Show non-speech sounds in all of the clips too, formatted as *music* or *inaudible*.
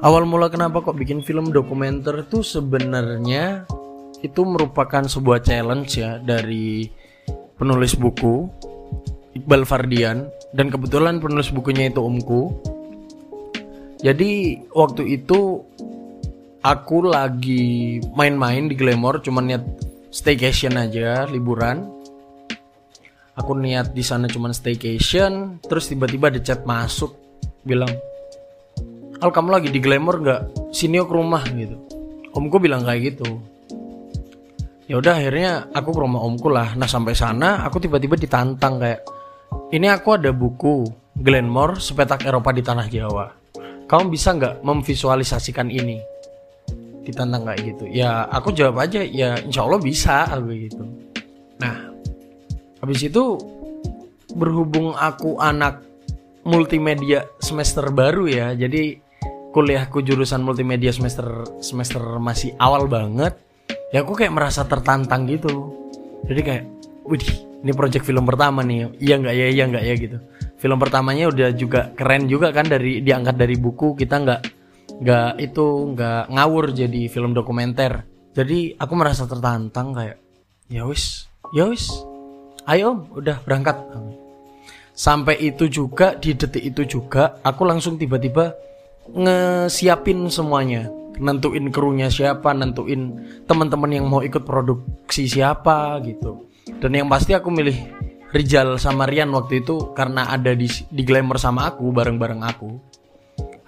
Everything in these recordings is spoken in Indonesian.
awal mula kenapa kok bikin film dokumenter tuh sebenarnya itu merupakan sebuah challenge ya dari penulis buku Iqbal Fardian dan kebetulan penulis bukunya itu omku. Jadi waktu itu aku lagi main-main di Glamour cuman niat staycation aja liburan. Aku niat di sana cuman staycation, terus tiba-tiba ada chat masuk bilang, "Al kamu lagi di Glamour nggak? Sini ke rumah gitu." Omku bilang kayak gitu. Ya udah akhirnya aku ke rumah omku lah. Nah sampai sana aku tiba-tiba ditantang kayak ini aku ada buku Glenmore sepetak Eropa di tanah Jawa. Kamu bisa nggak memvisualisasikan ini? Ditantang kayak gitu. Ya aku jawab aja ya insya Allah bisa aku gitu. Nah habis itu berhubung aku anak multimedia semester baru ya jadi kuliahku jurusan multimedia semester semester masih awal banget ya aku kayak merasa tertantang gitu. Jadi kayak widih ini project film pertama nih iya nggak ya iya nggak ya gitu. Film pertamanya udah juga keren juga kan dari diangkat dari buku kita nggak nggak itu nggak ngawur jadi film dokumenter. Jadi aku merasa tertantang kayak ya wis ya wis ayo udah berangkat. Sampai itu juga di detik itu juga aku langsung tiba-tiba ngesiapin semuanya nentuin krunya siapa, nentuin teman-teman yang mau ikut produksi siapa gitu. Dan yang pasti aku milih Rijal sama Rian waktu itu karena ada di di Glamour sama aku bareng-bareng aku.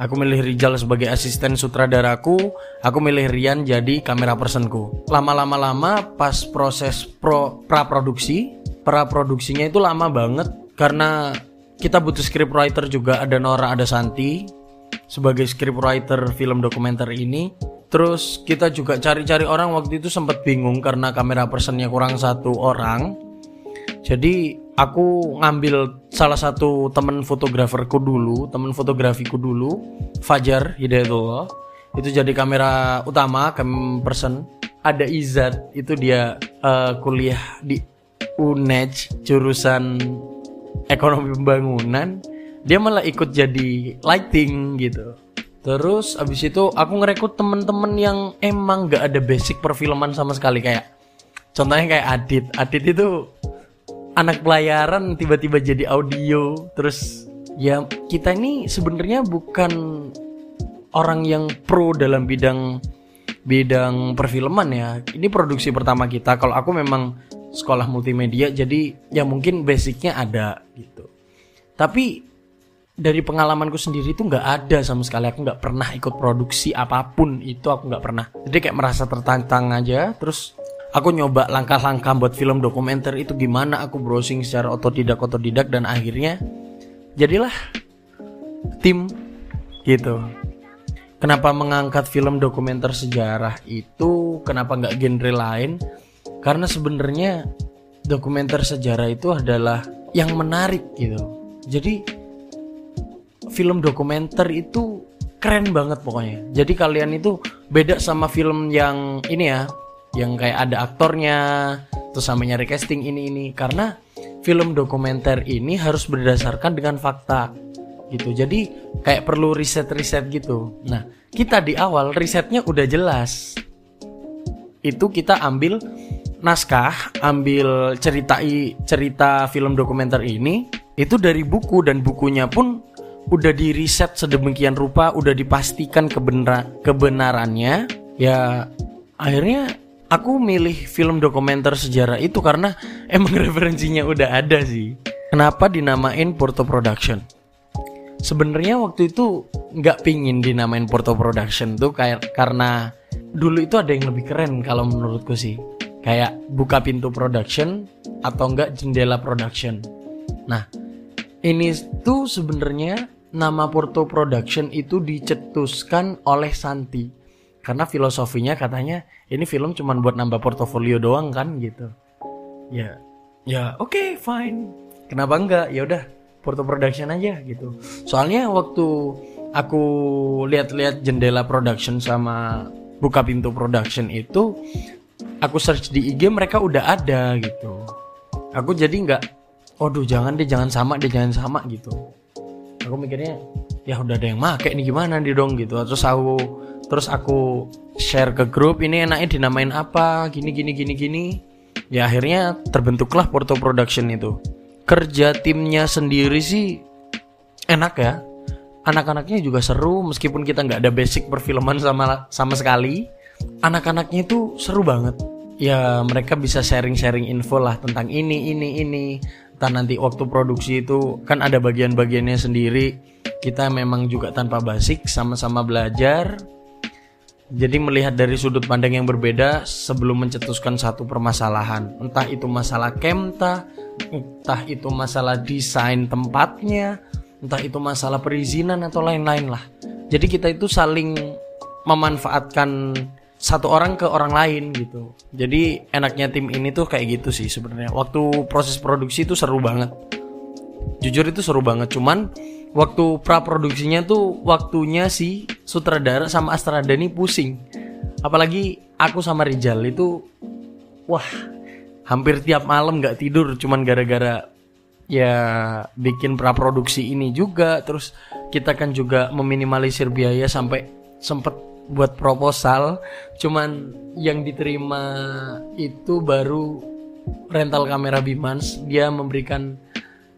Aku milih Rijal sebagai asisten sutradaraku, aku milih Rian jadi kamera personku. Lama-lama lama pas proses pro pra produksi, pra produksinya itu lama banget karena kita butuh scriptwriter juga ada Nora ada Santi sebagai scriptwriter film dokumenter ini. Terus kita juga cari-cari orang waktu itu sempat bingung karena kamera personnya kurang satu orang. Jadi aku ngambil salah satu temen fotograferku dulu, temen fotografiku dulu, Fajar Hidayatullah. Itu jadi kamera utama, cam person. Ada Izat, itu dia uh, kuliah di UNED jurusan ekonomi pembangunan dia malah ikut jadi lighting gitu. Terus abis itu aku ngerekrut temen-temen yang emang gak ada basic perfilman sama sekali. Kayak contohnya kayak Adit. Adit itu anak pelayaran tiba-tiba jadi audio. Terus ya kita ini sebenarnya bukan orang yang pro dalam bidang bidang perfilman ya. Ini produksi pertama kita. Kalau aku memang sekolah multimedia jadi ya mungkin basicnya ada gitu. Tapi dari pengalamanku sendiri itu nggak ada sama sekali. Aku nggak pernah ikut produksi apa pun. Itu aku nggak pernah. Jadi kayak merasa tertantang aja. Terus aku nyoba langkah-langkah buat film dokumenter itu gimana aku browsing secara otodidak otodidak dan akhirnya jadilah tim gitu. Kenapa mengangkat film dokumenter sejarah itu? Kenapa nggak genre lain? Karena sebenarnya dokumenter sejarah itu adalah yang menarik gitu. Jadi film dokumenter itu keren banget pokoknya. Jadi kalian itu beda sama film yang ini ya, yang kayak ada aktornya, terus sama nyari casting ini ini karena film dokumenter ini harus berdasarkan dengan fakta gitu. Jadi kayak perlu riset-riset gitu. Nah, kita di awal risetnya udah jelas. Itu kita ambil naskah, ambil cerita cerita film dokumenter ini itu dari buku dan bukunya pun udah di riset sedemikian rupa, udah dipastikan kebenar kebenarannya, ya akhirnya aku milih film dokumenter sejarah itu karena *laughs* emang referensinya udah ada sih. Kenapa dinamain Porto Production? Sebenarnya waktu itu nggak pingin dinamain Porto Production tuh kayak karena dulu itu ada yang lebih keren kalau menurutku sih. Kayak buka pintu production atau enggak jendela production. Nah, ini tuh sebenarnya nama Porto Production itu dicetuskan oleh Santi. Karena filosofinya katanya ini film cuma buat nambah portofolio doang kan gitu. Ya ya oke okay, fine. Kenapa enggak? Ya udah Porto Production aja gitu. Soalnya waktu aku lihat-lihat jendela production sama buka pintu production itu aku search di IG mereka udah ada gitu. Aku jadi nggak Waduh jangan deh jangan sama deh jangan sama gitu Aku mikirnya ya udah ada yang make nih gimana nih dong? Gitu. Terus aku terus aku share ke grup ini enaknya dinamain apa? Gini gini gini gini. Ya akhirnya terbentuklah Porto Production itu. Kerja timnya sendiri sih enak ya. Anak-anaknya juga seru meskipun kita nggak ada basic perfilman sama sama sekali anak-anaknya itu seru banget. Ya mereka bisa sharing-sharing info lah tentang ini ini ini entah nanti waktu produksi itu kan ada bagian-bagiannya sendiri. Kita memang juga tanpa basic sama-sama belajar. Jadi melihat dari sudut pandang yang berbeda sebelum mencetuskan satu permasalahan. Entah itu masalah kemta entah itu masalah desain tempatnya entah itu masalah perizinan atau lain-lain lah. Jadi kita itu saling memanfaatkan satu orang ke orang lain gitu. Jadi enaknya tim ini tuh kayak gitu sih sebenarnya. Waktu proses produksi itu seru banget. Jujur itu seru banget. Cuman waktu pra produksinya tuh waktunya si sutradara sama Astrada ini pusing. Apalagi aku sama Rijal itu wah hampir tiap malam nggak tidur cuman gara-gara ya bikin pra produksi ini juga terus kita kan juga meminimalisir biaya sampai sempet buat proposal cuman yang diterima itu baru rental kamera Bimans. Dia memberikan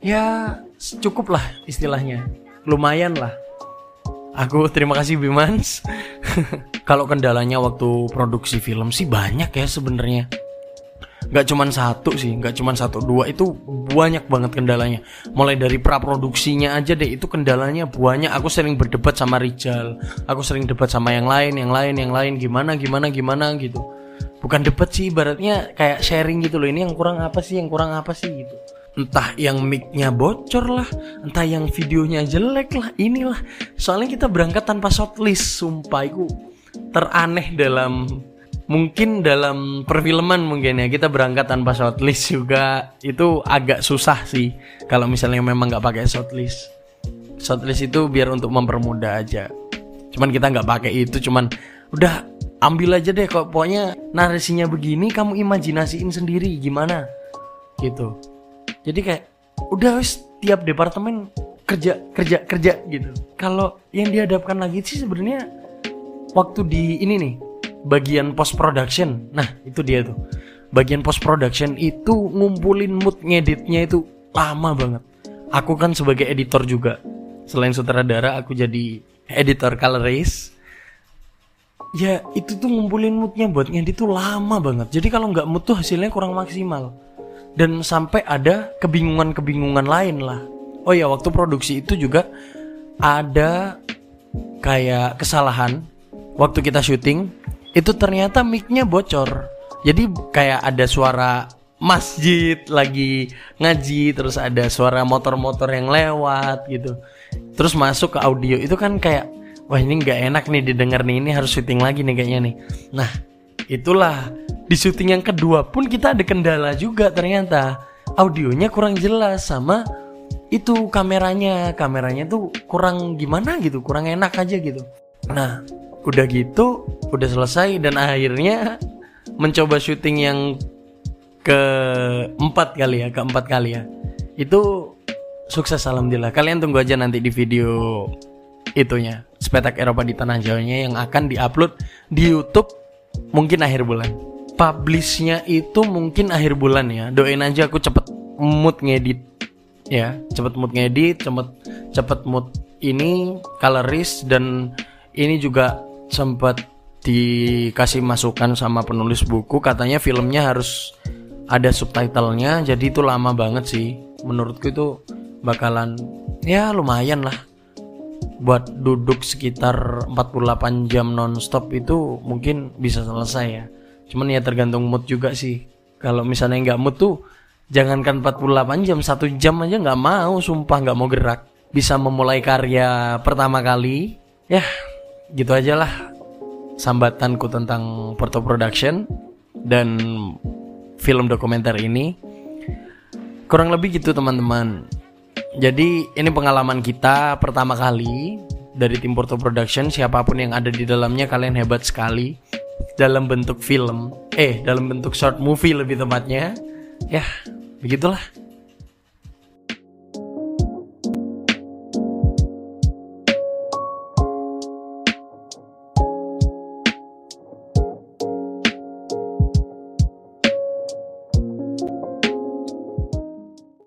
ya cukup lah istilahnya. Lumayan lah. Aku terima kasih Bimans. *laughs* Kalau kendalanya waktu produksi film sih banyak ya sebenarnya nggak cuman satu sih nggak cuman satu dua. Itu banyak banget kendalanya. Mulai dari pra produksinya aja deh itu kendalanya banyak. Aku sering berdebat sama Rijal aku sering debat sama yang lain yang lain yang lain. Gimana gimana gimana gitu. Bukan debat sih ibaratnya kayak sharing gitu loh. Ini yang kurang apa sih yang kurang apa sih gitu. Entah yang micnya bocor lah entah yang videonya jelek lah inilah. Soalnya kita berangkat tanpa shortlist sumpah. Itu teraneh dalam mungkin dalam perfilman mungkin ya kita berangkat tanpa shortlist juga itu agak susah sih. Kalau misalnya memang nggak pakai shortlist. Shortlist itu biar untuk mempermudah aja. Cuman kita nggak pakai itu cuman udah ambil aja deh kok pokoknya narasinya begini kamu imajinasiin sendiri gimana? Gitu. Jadi kayak udah wis tiap departemen kerja kerja kerja gitu. Kalau yang dihadapkan lagi sih sebenarnya waktu di ini nih bagian post production. Nah itu dia tuh. Bagian post production itu ngumpulin mood ngeditnya itu lama banget. Aku kan sebagai editor juga. Selain sutradara aku jadi editor colorist. Ya itu tuh ngumpulin moodnya buat ngedit tuh lama banget. Jadi kalau nggak mood tuh hasilnya kurang maksimal. Dan sampai ada kebingungan-kebingungan lain lah. Oh ya waktu produksi itu juga ada kayak kesalahan. Waktu kita syuting itu ternyata micnya bocor. Jadi kayak ada suara masjid lagi ngaji terus ada suara motor-motor yang lewat gitu. Terus masuk ke audio. Itu kan kayak wah ini nggak enak nih didengar nih ini harus syuting lagi nih kayaknya nih. Nah itulah di syuting yang kedua pun kita ada kendala juga ternyata. Audionya kurang jelas sama itu kameranya. Kameranya tuh kurang gimana gitu kurang enak aja gitu. Nah udah gitu udah selesai dan akhirnya mencoba syuting yang keempat kali ya keempat kali ya. Itu sukses alhamdulillah. Kalian tunggu aja nanti di video itunya spetak Eropa di tanah Jawanya yang akan diupload di YouTube mungkin akhir bulan. Publishnya itu mungkin akhir bulan ya. Doain aja aku cepet mood ngedit ya cepet mood ngedit cepet cepet mood ini colorist dan ini juga sempat dikasih masukan sama penulis buku katanya filmnya harus ada subtitlenya jadi itu lama banget sih. Menurutku itu bakalan ya lumayan lah. Buat duduk sekitar 48 jam nonstop itu mungkin bisa selesai ya. Cuman ya tergantung mood juga sih. Kalau misalnya nggak mood tuh jangankan 48 jam satu jam aja nggak mau sumpah nggak mau gerak. Bisa memulai karya pertama kali ya gitu aja lah sambatanku tentang Porto Production dan film dokumenter ini. Kurang lebih gitu teman-teman. Jadi ini pengalaman kita pertama kali dari tim Porto Production. Siapa pun yang ada di dalamnya kalian hebat sekali dalam bentuk film. Eh, dalam bentuk short movie lebih tepatnya. Ya, begitulah.